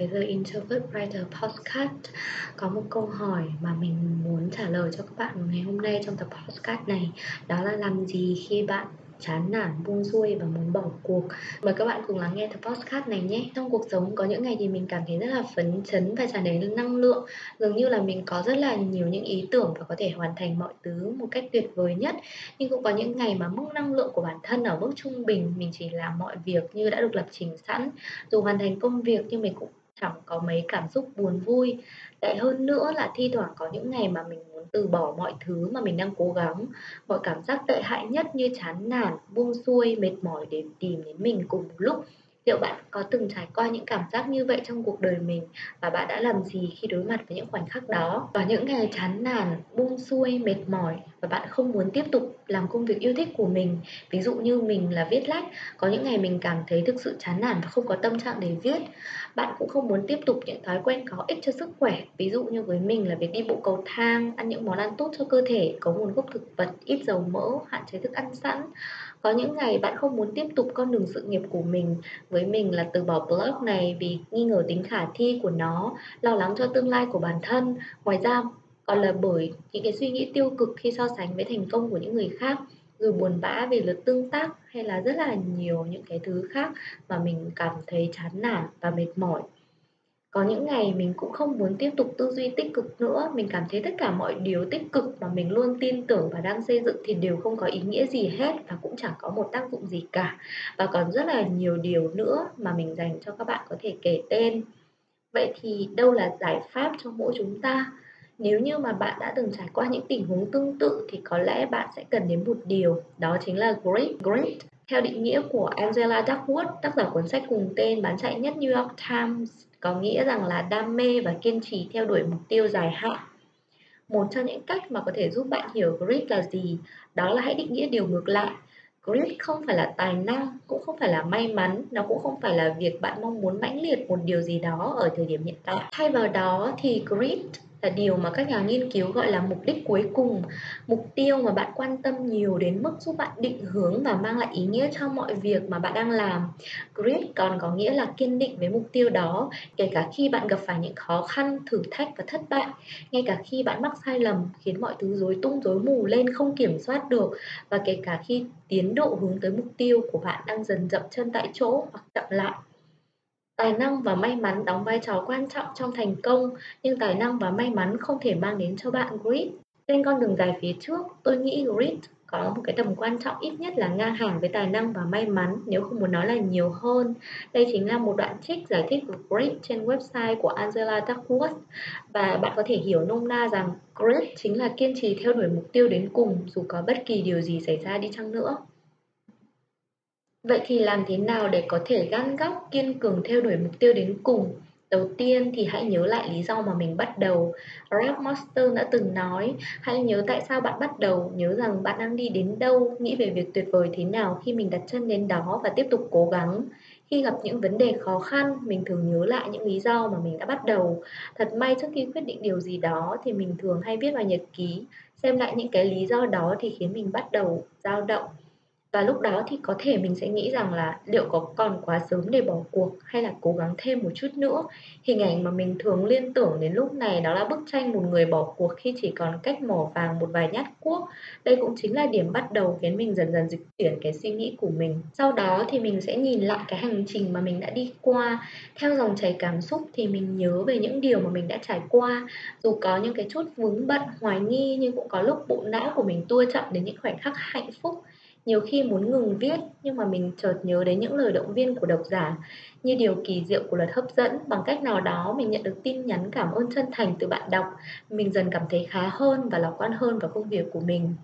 Với The Introvert Writer Podcast Có một câu hỏi mà mình muốn trả lời cho các bạn ngày hôm nay trong tập podcast này Đó là làm gì khi bạn chán nản, buông xuôi và muốn bỏ cuộc. Mời các bạn cùng lắng nghe tập podcast này nhé. Trong cuộc sống có những ngày thì mình cảm thấy rất là phấn chấn và tràn đầy năng lượng. Dường như là mình có rất là nhiều những ý tưởng và có thể hoàn thành mọi thứ một cách tuyệt vời nhất. Nhưng cũng có những ngày mà mức năng lượng của bản thân ở mức trung bình, mình chỉ làm mọi việc như đã được lập trình sẵn. Dù hoàn thành công việc nhưng mình cũng chẳng có mấy cảm xúc buồn vui. Tệ hơn nữa là thi thoảng có những ngày mà mình muốn từ bỏ mọi thứ mà mình đang cố gắng mọi cảm giác tệ hại nhất như chán nản, buông xuôi, mệt mỏi đến tìm đến mình cùng một lúc liệu bạn có từng trải qua những cảm giác như vậy trong cuộc đời mình và bạn đã làm gì khi đối mặt với những khoảnh khắc đó? Và những ngày chán nản, buông xuôi, mệt mỏi và bạn không muốn tiếp tục làm công việc yêu thích của mình. Ví dụ như mình là viết lách, có những ngày mình cảm thấy thực sự chán nản và không có tâm trạng để viết. Bạn cũng không muốn tiếp tục những thói quen có ích cho sức khỏe, ví dụ như với mình là việc đi bộ cầu thang, ăn những món ăn tốt cho cơ thể, có nguồn gốc thực vật, ít dầu mỡ, hạn chế thức ăn sẵn có những ngày bạn không muốn tiếp tục con đường sự nghiệp của mình, với mình là từ bỏ blog này vì nghi ngờ tính khả thi của nó, lo lắng cho tương lai của bản thân. Ngoài ra, còn là bởi những cái suy nghĩ tiêu cực khi so sánh với thành công của những người khác rồi buồn bã về lượt tương tác hay là rất là nhiều những cái thứ khác mà mình cảm thấy chán nản và mệt mỏi có những ngày mình cũng không muốn tiếp tục tư duy tích cực nữa. Mình cảm thấy tất cả mọi điều tích cực mà mình luôn tin tưởng và đang xây dựng thì đều không có ý nghĩa gì hết và cũng chẳng có một tác dụng gì cả. Và còn rất là nhiều điều nữa mà mình dành cho các bạn có thể kể tên. Vậy thì đâu là giải pháp cho mỗi chúng ta? Nếu như mà bạn đã từng trải qua những tình huống tương tự thì có lẽ bạn sẽ cần đến một điều, đó chính là great great theo định nghĩa của Angela Duckworth, tác giả cuốn sách cùng tên bán chạy nhất New York Times, có nghĩa rằng là đam mê và kiên trì theo đuổi mục tiêu dài hạn. Một trong những cách mà có thể giúp bạn hiểu grit là gì, đó là hãy định nghĩa điều ngược lại. Grit không phải là tài năng, cũng không phải là may mắn, nó cũng không phải là việc bạn mong muốn mãnh liệt một điều gì đó ở thời điểm hiện tại. Thay vào đó thì grit là điều mà các nhà nghiên cứu gọi là mục đích cuối cùng, mục tiêu mà bạn quan tâm nhiều đến mức giúp bạn định hướng và mang lại ý nghĩa cho mọi việc mà bạn đang làm. Grit còn có nghĩa là kiên định với mục tiêu đó, kể cả khi bạn gặp phải những khó khăn, thử thách và thất bại. Ngay cả khi bạn mắc sai lầm, khiến mọi thứ rối tung rối mù lên không kiểm soát được. Và kể cả khi tiến độ hướng tới mục tiêu của bạn đang dần dậm chân tại chỗ hoặc chậm lại. Tài năng và may mắn đóng vai trò quan trọng trong thành công, nhưng tài năng và may mắn không thể mang đến cho bạn grit. Trên con đường dài phía trước, tôi nghĩ grit có một cái tầm quan trọng ít nhất là ngang hàng với tài năng và may mắn nếu không muốn nói là nhiều hơn. Đây chính là một đoạn trích giải thích của grit trên website của Angela Duckworth và bạn có thể hiểu nôm na rằng grit chính là kiên trì theo đuổi mục tiêu đến cùng dù có bất kỳ điều gì xảy ra đi chăng nữa. Vậy thì làm thế nào để có thể gan góc, kiên cường theo đuổi mục tiêu đến cùng? Đầu tiên thì hãy nhớ lại lý do mà mình bắt đầu. Ralph Master đã từng nói, hãy nhớ tại sao bạn bắt đầu, nhớ rằng bạn đang đi đến đâu, nghĩ về việc tuyệt vời thế nào khi mình đặt chân đến đó và tiếp tục cố gắng. Khi gặp những vấn đề khó khăn, mình thường nhớ lại những lý do mà mình đã bắt đầu. Thật may trước khi quyết định điều gì đó thì mình thường hay viết vào nhật ký, xem lại những cái lý do đó thì khiến mình bắt đầu dao động và lúc đó thì có thể mình sẽ nghĩ rằng là liệu có còn quá sớm để bỏ cuộc hay là cố gắng thêm một chút nữa. Hình ảnh mà mình thường liên tưởng đến lúc này đó là bức tranh một người bỏ cuộc khi chỉ còn cách mỏ vàng một vài nhát cuốc. Đây cũng chính là điểm bắt đầu khiến mình dần dần dịch chuyển cái suy nghĩ của mình. Sau đó thì mình sẽ nhìn lại cái hành trình mà mình đã đi qua. Theo dòng chảy cảm xúc thì mình nhớ về những điều mà mình đã trải qua. Dù có những cái chút vướng bận, hoài nghi nhưng cũng có lúc bộ não của mình tua chậm đến những khoảnh khắc hạnh phúc nhiều khi muốn ngừng viết, nhưng mà mình chợt nhớ đến những lời động viên của độc giả, như điều kỳ diệu của luật hấp dẫn. Bằng cách nào đó, mình nhận được tin nhắn cảm ơn chân thành từ bạn đọc. Mình dần cảm thấy khá hơn và lạc quan hơn vào công việc của mình.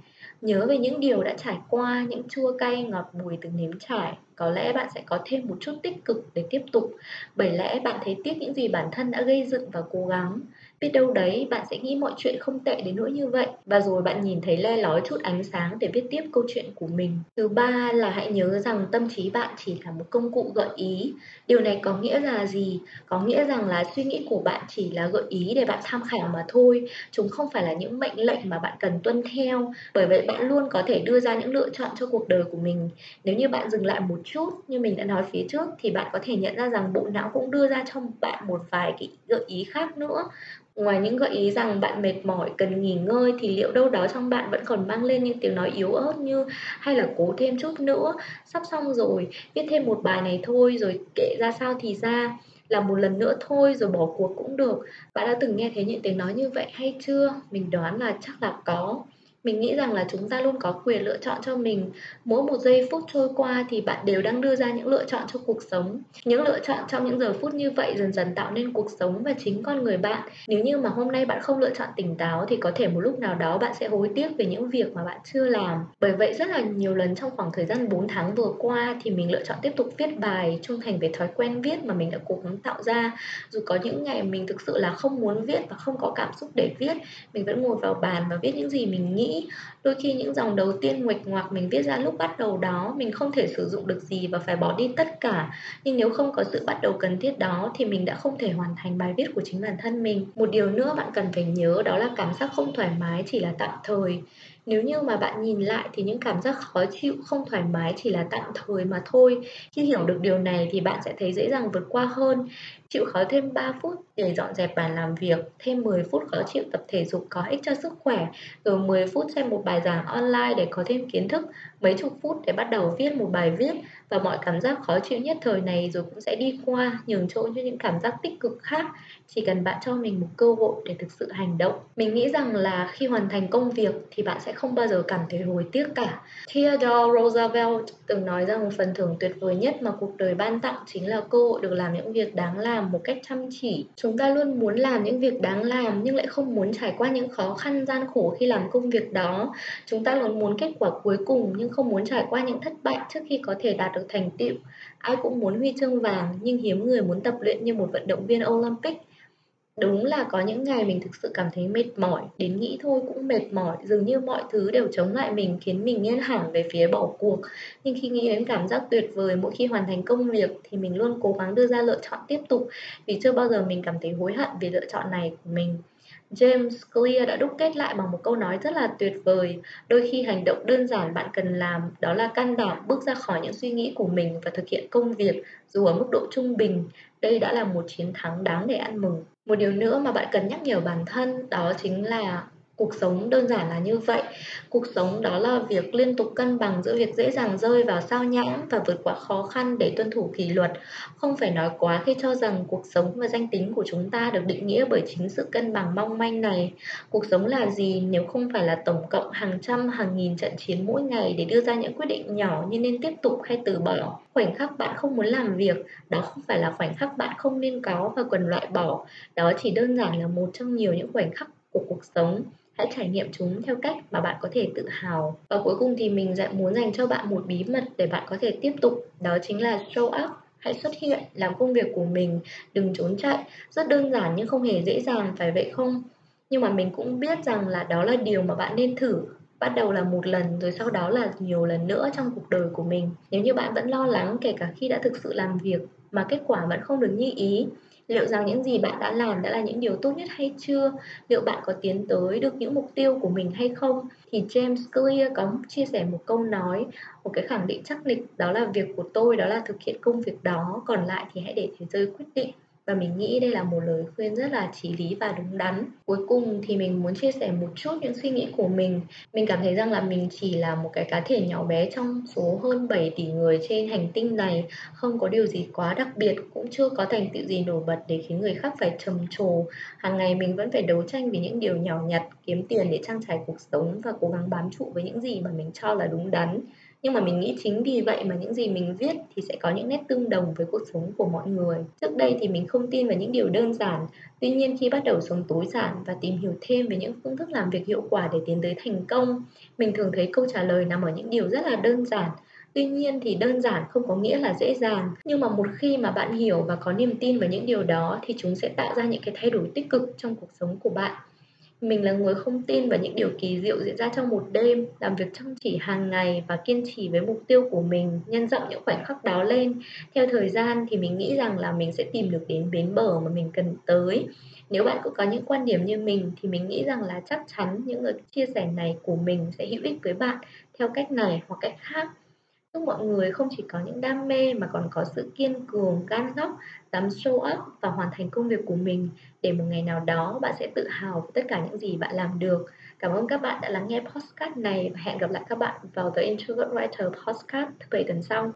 Nhớ về những điều đã trải qua, những chua cay ngọt bùi từng nếm trải. Có lẽ bạn sẽ có thêm một chút tích cực để tiếp tục. Bởi lẽ bạn thấy tiếc những gì bản thân đã gây dựng và cố gắng biết đâu đấy, bạn sẽ nghĩ mọi chuyện không tệ đến nỗi như vậy. Và rồi bạn nhìn thấy le lói chút ánh sáng để viết tiếp câu chuyện của mình. Thứ ba là hãy nhớ rằng tâm trí bạn chỉ là một công cụ gợi ý. Điều này có nghĩa là gì? Có nghĩa rằng là suy nghĩ của bạn chỉ là gợi ý để bạn tham khảo mà thôi. Chúng không phải là những mệnh lệnh mà bạn cần tuân theo. Bởi vậy bạn luôn có thể đưa ra những lựa chọn cho cuộc đời của mình. Nếu như bạn dừng lại một chút, như mình đã nói phía trước, thì bạn có thể nhận ra rằng bộ não cũng đưa ra cho bạn một vài cái gợi ý khác nữa. Ngoài những gợi ý rằng bạn mệt mỏi, cần nghỉ ngơi thì liệu đâu đó trong bạn vẫn còn mang lên những tiếng nói yếu ớt như hay là cố thêm chút nữa, sắp xong rồi, viết thêm một bài này thôi rồi kệ ra sao thì ra là một lần nữa thôi rồi bỏ cuộc cũng được. Bạn đã từng nghe thấy những tiếng nói như vậy hay chưa? Mình đoán là chắc là có mình nghĩ rằng là chúng ta luôn có quyền lựa chọn cho mình. Mỗi một giây phút trôi qua thì bạn đều đang đưa ra những lựa chọn cho cuộc sống. Những lựa chọn trong những giờ phút như vậy dần dần tạo nên cuộc sống và chính con người bạn. Nếu như mà hôm nay bạn không lựa chọn tỉnh táo thì có thể một lúc nào đó bạn sẽ hối tiếc về những việc mà bạn chưa làm. Bởi vậy rất là nhiều lần trong khoảng thời gian 4 tháng vừa qua thì mình lựa chọn tiếp tục viết bài trung thành về thói quen viết mà mình đã cố gắng tạo ra. Dù có những ngày mình thực sự là không muốn viết và không có cảm xúc để viết, mình vẫn ngồi vào bàn và viết những gì mình nghĩ đôi khi những dòng đầu tiên nguệch ngoạc mình viết ra lúc bắt đầu đó, mình không thể sử dụng được gì và phải bỏ đi tất cả. Nhưng nếu không có sự bắt đầu cần thiết đó thì mình đã không thể hoàn thành bài viết của chính bản thân mình. Một điều nữa bạn cần phải nhớ đó là cảm giác không thoải mái chỉ là tạm thời nếu như mà bạn nhìn lại thì những cảm giác khó chịu, không thoải mái chỉ là tạm thời mà thôi. Khi hiểu được điều này thì bạn sẽ thấy dễ dàng vượt qua hơn. Chịu khó thêm 3 phút để dọn dẹp bàn làm việc, thêm 10 phút khó chịu tập thể dục có ích cho sức khỏe, rồi 10 phút xem một bài giảng online để có thêm kiến thức, mấy chục phút để bắt đầu viết một bài viết và mọi cảm giác khó chịu nhất thời này rồi cũng sẽ đi qua, nhường chỗ cho những cảm giác tích cực khác. Chỉ cần bạn cho mình một cơ hội để thực sự hành động. Mình nghĩ rằng là khi hoàn thành công việc thì bạn sẽ không bao giờ cảm thấy hối tiếc cả. Theodore Roosevelt từng nói rằng phần thưởng tuyệt vời nhất mà cuộc đời ban tặng chính là cơ hội được làm những việc đáng làm một cách chăm chỉ. Chúng ta luôn muốn làm những việc đáng làm nhưng lại không muốn trải qua những khó khăn gian khổ khi làm công việc đó. Chúng ta luôn muốn kết quả cuối cùng nhưng không muốn trải qua những thất bại trước khi có thể đạt được thành tựu. Ai cũng muốn huy chương vàng nhưng hiếm người muốn tập luyện như một vận động viên Olympic. Đúng là có những ngày mình thực sự cảm thấy mệt mỏi, đến nghĩ thôi cũng mệt mỏi, dường như mọi thứ đều chống lại mình khiến mình nghiêng hẳn về phía bỏ cuộc. Nhưng khi nghĩ đến cảm giác tuyệt vời mỗi khi hoàn thành công việc thì mình luôn cố gắng đưa ra lựa chọn tiếp tục vì chưa bao giờ mình cảm thấy hối hận vì lựa chọn này của mình. James Clear đã đúc kết lại bằng một câu nói rất là tuyệt vời. Đôi khi hành động đơn giản bạn cần làm đó là can đảm bước ra khỏi những suy nghĩ của mình và thực hiện công việc dù ở mức độ trung bình. Đây đã là một chiến thắng đáng để ăn mừng. Một điều nữa mà bạn cần nhắc nhở bản thân đó chính là cuộc sống đơn giản là như vậy. Cuộc sống đó là việc liên tục cân bằng giữa việc dễ dàng rơi vào sao nhãng và vượt qua khó khăn để tuân thủ kỷ luật. Không phải nói quá khi cho rằng cuộc sống và danh tính của chúng ta được định nghĩa bởi chính sự cân bằng mong manh này. Cuộc sống là gì nếu không phải là tổng cộng hàng trăm, hàng nghìn trận chiến mỗi ngày để đưa ra những quyết định nhỏ như nên tiếp tục hay từ bỏ? Khoảnh khắc bạn không muốn làm việc, đó không phải là khoảnh khắc bạn không nên có và cần loại bỏ. Đó chỉ đơn giản là một trong nhiều những khoảnh khắc của cuộc sống hãy trải nghiệm chúng theo cách mà bạn có thể tự hào. Và cuối cùng thì mình lại muốn dành cho bạn một bí mật để bạn có thể tiếp tục, đó chính là show up. Hãy xuất hiện, làm công việc của mình, đừng trốn chạy. Rất đơn giản nhưng không hề dễ dàng, phải vậy không? Nhưng mà mình cũng biết rằng là đó là điều mà bạn nên thử. Bắt đầu là một lần, rồi sau đó là nhiều lần nữa trong cuộc đời của mình. Nếu như bạn vẫn lo lắng, kể cả khi đã thực sự làm việc, mà kết quả vẫn không được như ý liệu rằng những gì bạn đã làm đã là những điều tốt nhất hay chưa? Liệu bạn có tiến tới được những mục tiêu của mình hay không? Thì James Clear có chia sẻ một câu nói, một cái khẳng định chắc nịch đó là việc của tôi, đó là thực hiện công việc đó. Còn lại thì hãy để thế giới quyết định và mình nghĩ đây là một lời khuyên rất là chí lý và đúng đắn. Cuối cùng thì mình muốn chia sẻ một chút những suy nghĩ của mình. Mình cảm thấy rằng là mình chỉ là một cái cá thể nhỏ bé trong số hơn 7 tỷ người trên hành tinh này. Không có điều gì quá đặc biệt, cũng chưa có thành tựu gì nổi bật để khiến người khác phải trầm trồ. Hàng ngày mình vẫn phải đấu tranh vì những điều nhỏ nhặt, kiếm tiền để trang trải cuộc sống và cố gắng bám trụ với những gì mà mình cho là đúng đắn nhưng mà mình nghĩ chính vì vậy mà những gì mình viết thì sẽ có những nét tương đồng với cuộc sống của mọi người. Trước đây thì mình không tin vào những điều đơn giản. Tuy nhiên khi bắt đầu sống tối giản và tìm hiểu thêm về những phương thức làm việc hiệu quả để tiến tới thành công mình thường thấy câu trả lời nằm ở những điều rất là đơn giản. Tuy nhiên thì đơn giản không có nghĩa là dễ dàng, nhưng mà một khi mà bạn hiểu và có niềm tin vào những điều đó thì chúng sẽ tạo ra những cái thay đổi tích cực trong cuộc sống của bạn. Mình là người không tin vào những điều kỳ diệu diễn ra trong một đêm, làm việc chăm chỉ hàng ngày và kiên trì với mục tiêu của mình, nhân rộng những khoảnh khắc đó lên. Theo thời gian thì mình nghĩ rằng là mình sẽ tìm được đến bến bờ mà mình cần tới. Nếu bạn cũng có những quan điểm như mình thì mình nghĩ rằng là chắc chắn những lời chia sẻ này của mình sẽ hữu ích với bạn theo cách này hoặc cách khác. Chúc mọi người không chỉ có những đam mê mà còn có sự kiên cường, gan góc, dám show up và hoàn thành công việc của mình để một ngày nào đó bạn sẽ tự hào với tất cả những gì bạn làm được. Cảm ơn các bạn đã lắng nghe podcast này và hẹn gặp lại các bạn vào The Introvert Writer Podcast thứ bảy tuần sau.